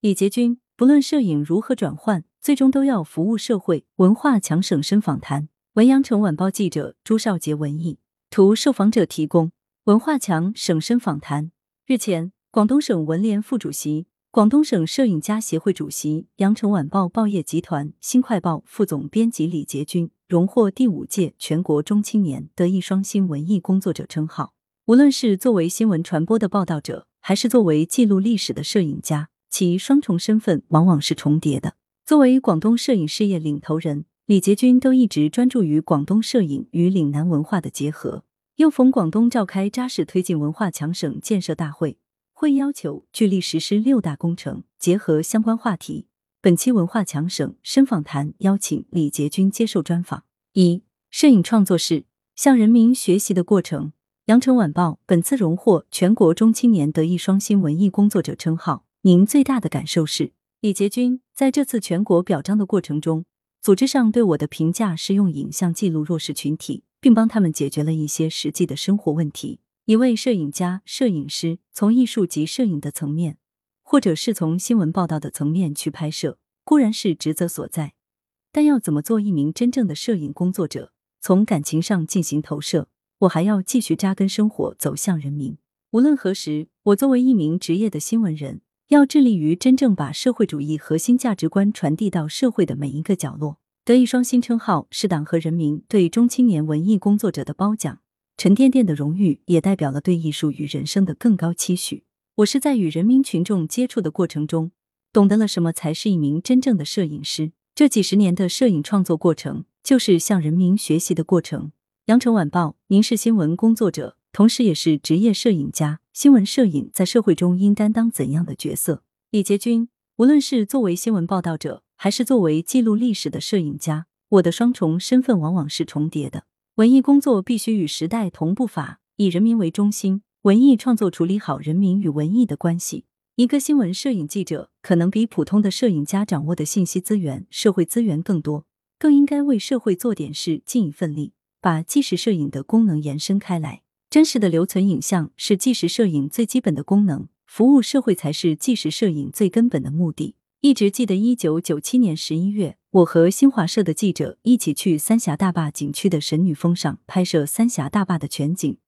李杰军，不论摄影如何转换，最终都要服务社会。文化强省深访谈，文阳城晚报记者朱少杰文艺图，受访者提供。文化强省深访谈。日前，广东省文联副主席、广东省摄影家协会主席、羊城晚报报业集团新快报副总编辑李杰军荣获第五届全国中青年德艺双馨文艺工作者称号。无论是作为新闻传播的报道者，还是作为记录历史的摄影家。其双重身份往往是重叠的。作为广东摄影事业领头人，李杰军都一直专注于广东摄影与岭南文化的结合。又逢广东召开扎实推进文化强省建设大会，会要求聚力实施六大工程，结合相关话题。本期文化强省深访谈邀请李杰军接受专访。一、摄影创作是向人民学习的过程。羊城晚报本次荣获全国中青年德艺双馨文艺工作者称号。您最大的感受是，李杰军在这次全国表彰的过程中，组织上对我的评价是用影像记录弱势群体，并帮他们解决了一些实际的生活问题。一位摄影家、摄影师从艺术及摄影的层面，或者是从新闻报道的层面去拍摄，固然是职责所在，但要怎么做一名真正的摄影工作者，从感情上进行投射，我还要继续扎根生活，走向人民。无论何时，我作为一名职业的新闻人。要致力于真正把社会主义核心价值观传递到社会的每一个角落。德艺双馨称号是党和人民对中青年文艺工作者的褒奖，沉甸甸的荣誉也代表了对艺术与人生的更高期许。我是在与人民群众接触的过程中，懂得了什么才是一名真正的摄影师。这几十年的摄影创作过程，就是向人民学习的过程。羊城晚报，您是新闻工作者。同时，也是职业摄影家。新闻摄影在社会中应担当怎样的角色？李杰军，无论是作为新闻报道者，还是作为记录历史的摄影家，我的双重身份往往是重叠的。文艺工作必须与时代同步法，以人民为中心。文艺创作处理好人民与文艺的关系。一个新闻摄影记者，可能比普通的摄影家掌握的信息资源、社会资源更多，更应该为社会做点事，尽一份力，把纪实摄影的功能延伸开来。真实的留存影像是纪实摄影最基本的功能，服务社会才是纪实摄影最根本的目的。一直记得一九九七年十一月，我和新华社的记者一起去三峡大坝景区的神女峰上拍摄三峡大坝的全景，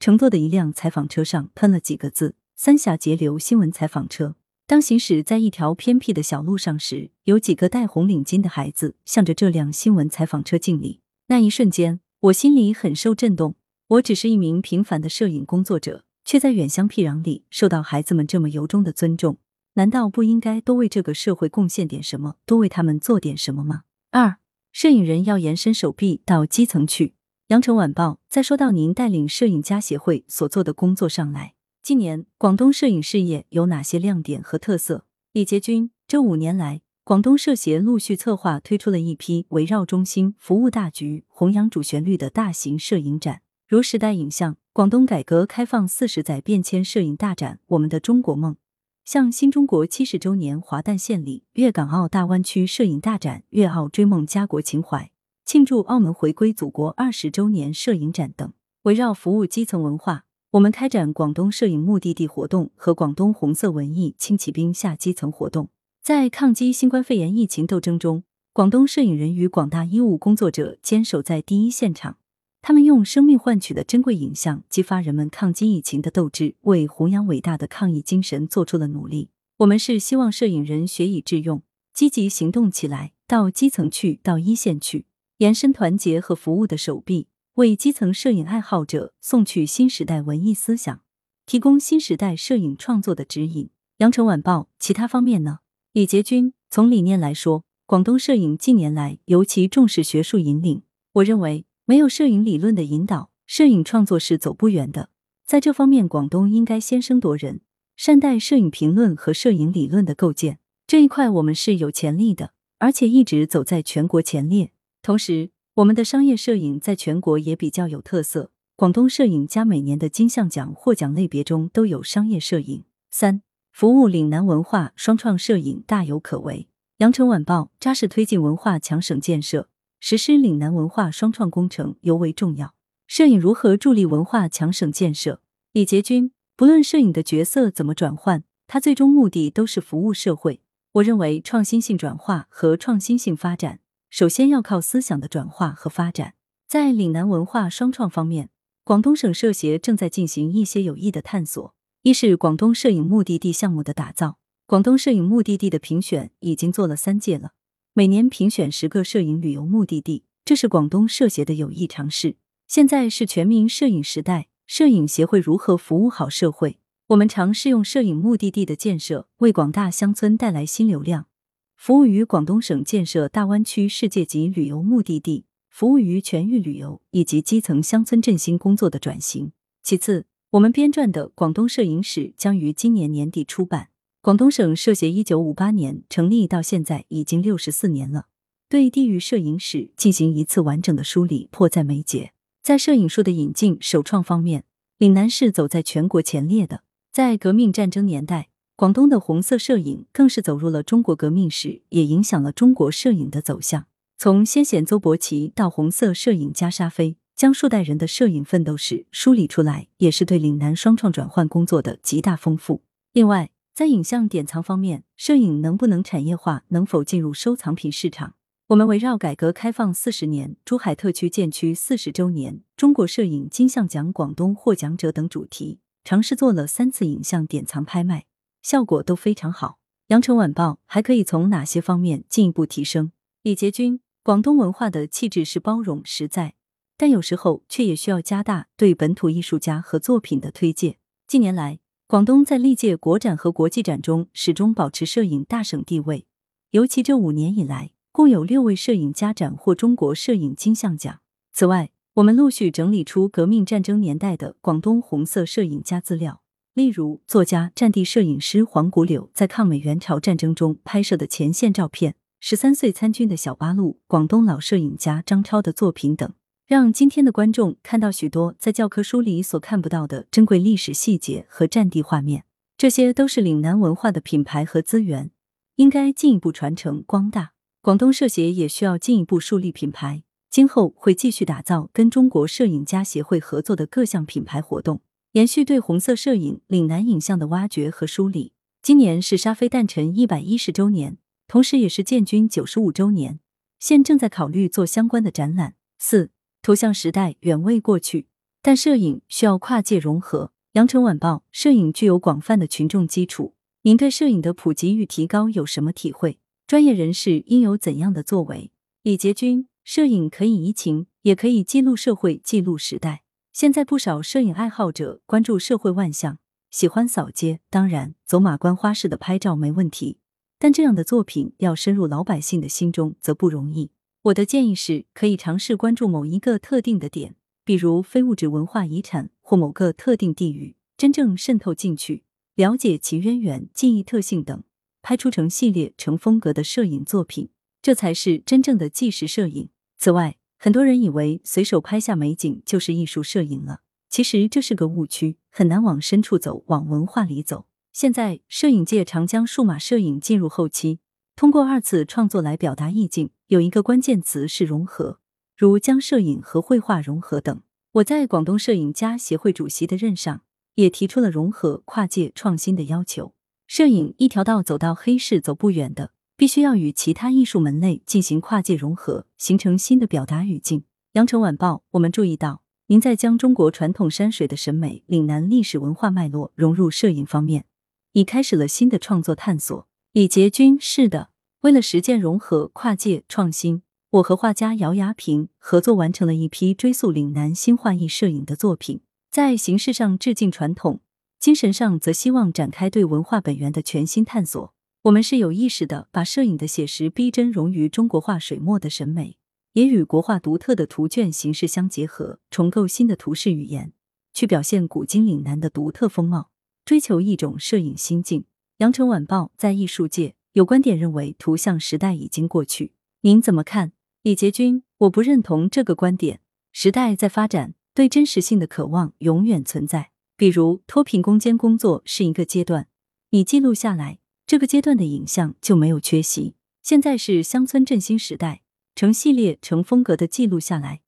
乘坐的一辆采访车上喷了几个字“三峡截流新闻采访车”。当行驶在一条偏僻的小路上时，有几个戴红领巾的孩子向着这辆新闻采访车敬礼，那一瞬间，我心里很受震动。我只是一名平凡的摄影工作者，却在远乡僻壤里受到孩子们这么由衷的尊重，难道不应该多为这个社会贡献点什么，多为他们做点什么吗？二，摄影人要延伸手臂到基层去。羊城晚报再说到您带领摄影家协会所做的工作上来，今年广东摄影事业有哪些亮点和特色？李杰军，这五年来，广东摄协陆续策划推出了一批围绕中心、服务大局、弘扬主旋律的大型摄影展。如时代影像、广东改革开放四十载变迁摄影大展、我们的中国梦，向新中国七十周年华诞献礼、粤港澳大湾区摄影大展、粤澳追梦家国情怀，庆祝澳门回归祖国二十周年摄影展等，围绕服务基层文化，我们开展广东摄影目的地活动和广东红色文艺轻骑兵下基层活动。在抗击新冠肺炎疫情斗争中，广东摄影人与广大医务工作者坚守在第一现场。他们用生命换取的珍贵影像，激发人们抗击疫情的斗志，为弘扬伟大的抗疫精神做出了努力。我们是希望摄影人学以致用，积极行动起来，到基层去，到一线去，延伸团结和服务的手臂，为基层摄影爱好者送去新时代文艺思想，提供新时代摄影创作的指引。羊城晚报其他方面呢？李杰军从理念来说，广东摄影近年来尤其重视学术引领。我认为。没有摄影理论的引导，摄影创作是走不远的。在这方面，广东应该先声夺人，善待摄影评论和摄影理论的构建。这一块我们是有潜力的，而且一直走在全国前列。同时，我们的商业摄影在全国也比较有特色。广东摄影家每年的金像奖获奖类别中都有商业摄影。三、服务岭南文化双创摄影大有可为。羊城晚报扎实推进文化强省建设。实施岭南文化双创工程尤为重要。摄影如何助力文化强省建设？李杰军，不论摄影的角色怎么转换，它最终目的都是服务社会。我认为创新性转化和创新性发展，首先要靠思想的转化和发展。在岭南文化双创方面，广东省社协正在进行一些有益的探索。一是广东摄影目的地项目的打造，广东摄影目的地的评选已经做了三届了，每年评选十个摄影旅游目的地，这是广东摄协的有益尝试。现在是全民摄影时代，摄影协会如何服务好社会？我们尝试用摄影目的地的建设，为广大乡村带来新流量，服务于广东省建设大湾区世界级旅游目的地，服务于全域旅游以及基层乡村振兴工作的转型。其次，我们编撰的《广东摄影史》将于今年年底出版。广东省摄协一九五八年成立到现在已经六十四年了，对地域摄影史进行一次完整的梳理，迫在眉睫。在摄影术的引进、首创方面，岭南是走在全国前列的。在革命战争年代，广东的红色摄影更是走入了中国革命史，也影响了中国摄影的走向。从先贤邹伯奇到红色摄影家沙飞，将数代人的摄影奋斗史梳理出来，也是对岭南双创转换工作的极大丰富。另外，在影像典藏方面，摄影能不能产业化，能否进入收藏品市场？我们围绕改革开放四十年、珠海特区建区四十周年、中国摄影金像奖广东获奖者等主题。尝试做了三次影像典藏拍卖，效果都非常好。羊城晚报还可以从哪些方面进一步提升？李杰军，广东文化的气质是包容实在，但有时候却也需要加大对本土艺术家和作品的推介。近年来，广东在历届国展和国际展中始终保持摄影大省地位，尤其这五年以来，共有六位摄影家斩获中国摄影金像奖。此外，我们陆续整理出革命战争年代的广东红色摄影家资料，例如作家、战地摄影师黄谷柳在抗美援朝战争中拍摄的前线照片，十三岁参军的小八路，广东老摄影家张超的作品等，让今天的观众看到许多在教科书里所看不到的珍贵历史细节和战地画面。这些都是岭南文化的品牌和资源，应该进一步传承光大。广东摄协也需要进一步树立品牌。今后会继续打造跟中国摄影家协会合作的各项品牌活动，延续对红色摄影、岭南影像的挖掘和梳理。今年是沙飞诞辰一百一十周年，同时也是建军九十五周年，现正在考虑做相关的展览。四，图像时代远未过去，但摄影需要跨界融合。羊城晚报，摄影具有广泛的群众基础，您对摄影的普及与提高有什么体会？专业人士应有怎样的作为？李杰军。摄影可以移情，也可以记录社会、记录时代。现在不少摄影爱好者关注社会万象，喜欢扫街。当然，走马观花式的拍照没问题，但这样的作品要深入老百姓的心中则不容易。我的建议是，可以尝试关注某一个特定的点，比如非物质文化遗产或某个特定地域，真正渗透进去，了解其渊源、记忆特性等，拍出成系列、成风格的摄影作品，这才是真正的纪实摄影。此外，很多人以为随手拍下美景就是艺术摄影了，其实这是个误区，很难往深处走，往文化里走。现在，摄影界常将数码摄影进入后期，通过二次创作来表达意境。有一个关键词是融合，如将摄影和绘画融合等。我在广东摄影家协会主席的任上，也提出了融合、跨界、创新的要求。摄影一条道走到黑是走不远的。必须要与其他艺术门类进行跨界融合，形成新的表达语境。羊城晚报，我们注意到您在将中国传统山水的审美、岭南历史文化脉络融入摄影方面，已开始了新的创作探索。李杰军，是的，为了实践融合、跨界、创新，我和画家姚亚平合作完成了一批追溯岭南新画意摄影的作品，在形式上致敬传统，精神上则希望展开对文化本源的全新探索。我们是有意识的把摄影的写实逼真融于中国画水墨的审美，也与国画独特的图卷形式相结合，重构新的图式语言，去表现古今岭南的独特风貌，追求一种摄影心境。羊城晚报在艺术界有观点认为，图像时代已经过去，您怎么看？李杰军，我不认同这个观点。时代在发展，对真实性的渴望永远存在。比如脱贫攻坚工作是一个阶段，你记录下来。这个阶段的影像就没有缺席。现在是乡村振兴时代，成系列、成风格的记录下来，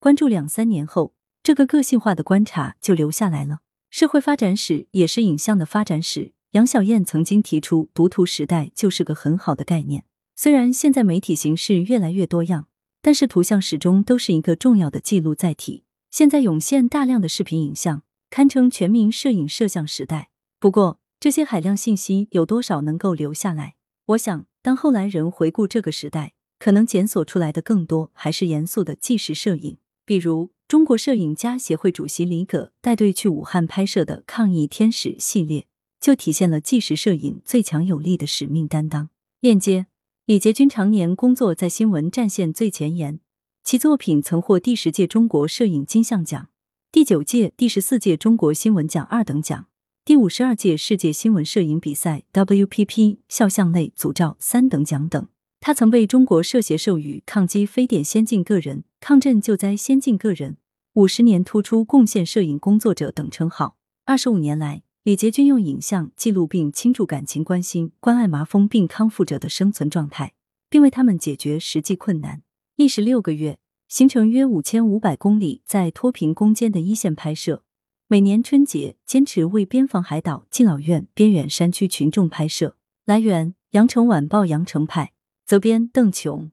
关注两三年后，这个个性化的观察就留下来了。社会发展史也是影像的发展史，杨小燕曾经提出“读图时代”就是个很好的概念。虽然现在媒体形式越来越多样，但是图像始终都是一个重要的记录载体。现在涌现大量的视频影像，堪称全民摄影摄像时代。不过，这些海量信息有多少能够留下来？我想，当后来人回顾这个时代，可能检索出来的更多还是严肃的纪实摄影。比如，中国摄影家协会主席李葛带队去武汉拍摄的“抗疫天使”系列，就体现了纪实摄影最强有力的使命担当。链接。李杰军常年工作在新闻战线最前沿，其作品曾获第十届中国摄影金像奖、第九届、第十四届中国新闻奖二等奖、第五十二届世界新闻摄影比赛 WPP 肖像类组照三等奖等。他曾被中国摄协授予“抗击非典先进个人”“抗震救灾先进个人”“五十年突出贡献摄影工作者”等称号。二十五年来。李杰军用影像记录并倾注感情、关心、关爱麻风病康复者的生存状态，并为他们解决实际困难。历时六个月，行程约五千五百公里，在脱贫攻坚的一线拍摄。每年春节，坚持为边防海岛、敬老院、边远山区群众拍摄。来源：羊城晚报羊城派，责编：邓琼。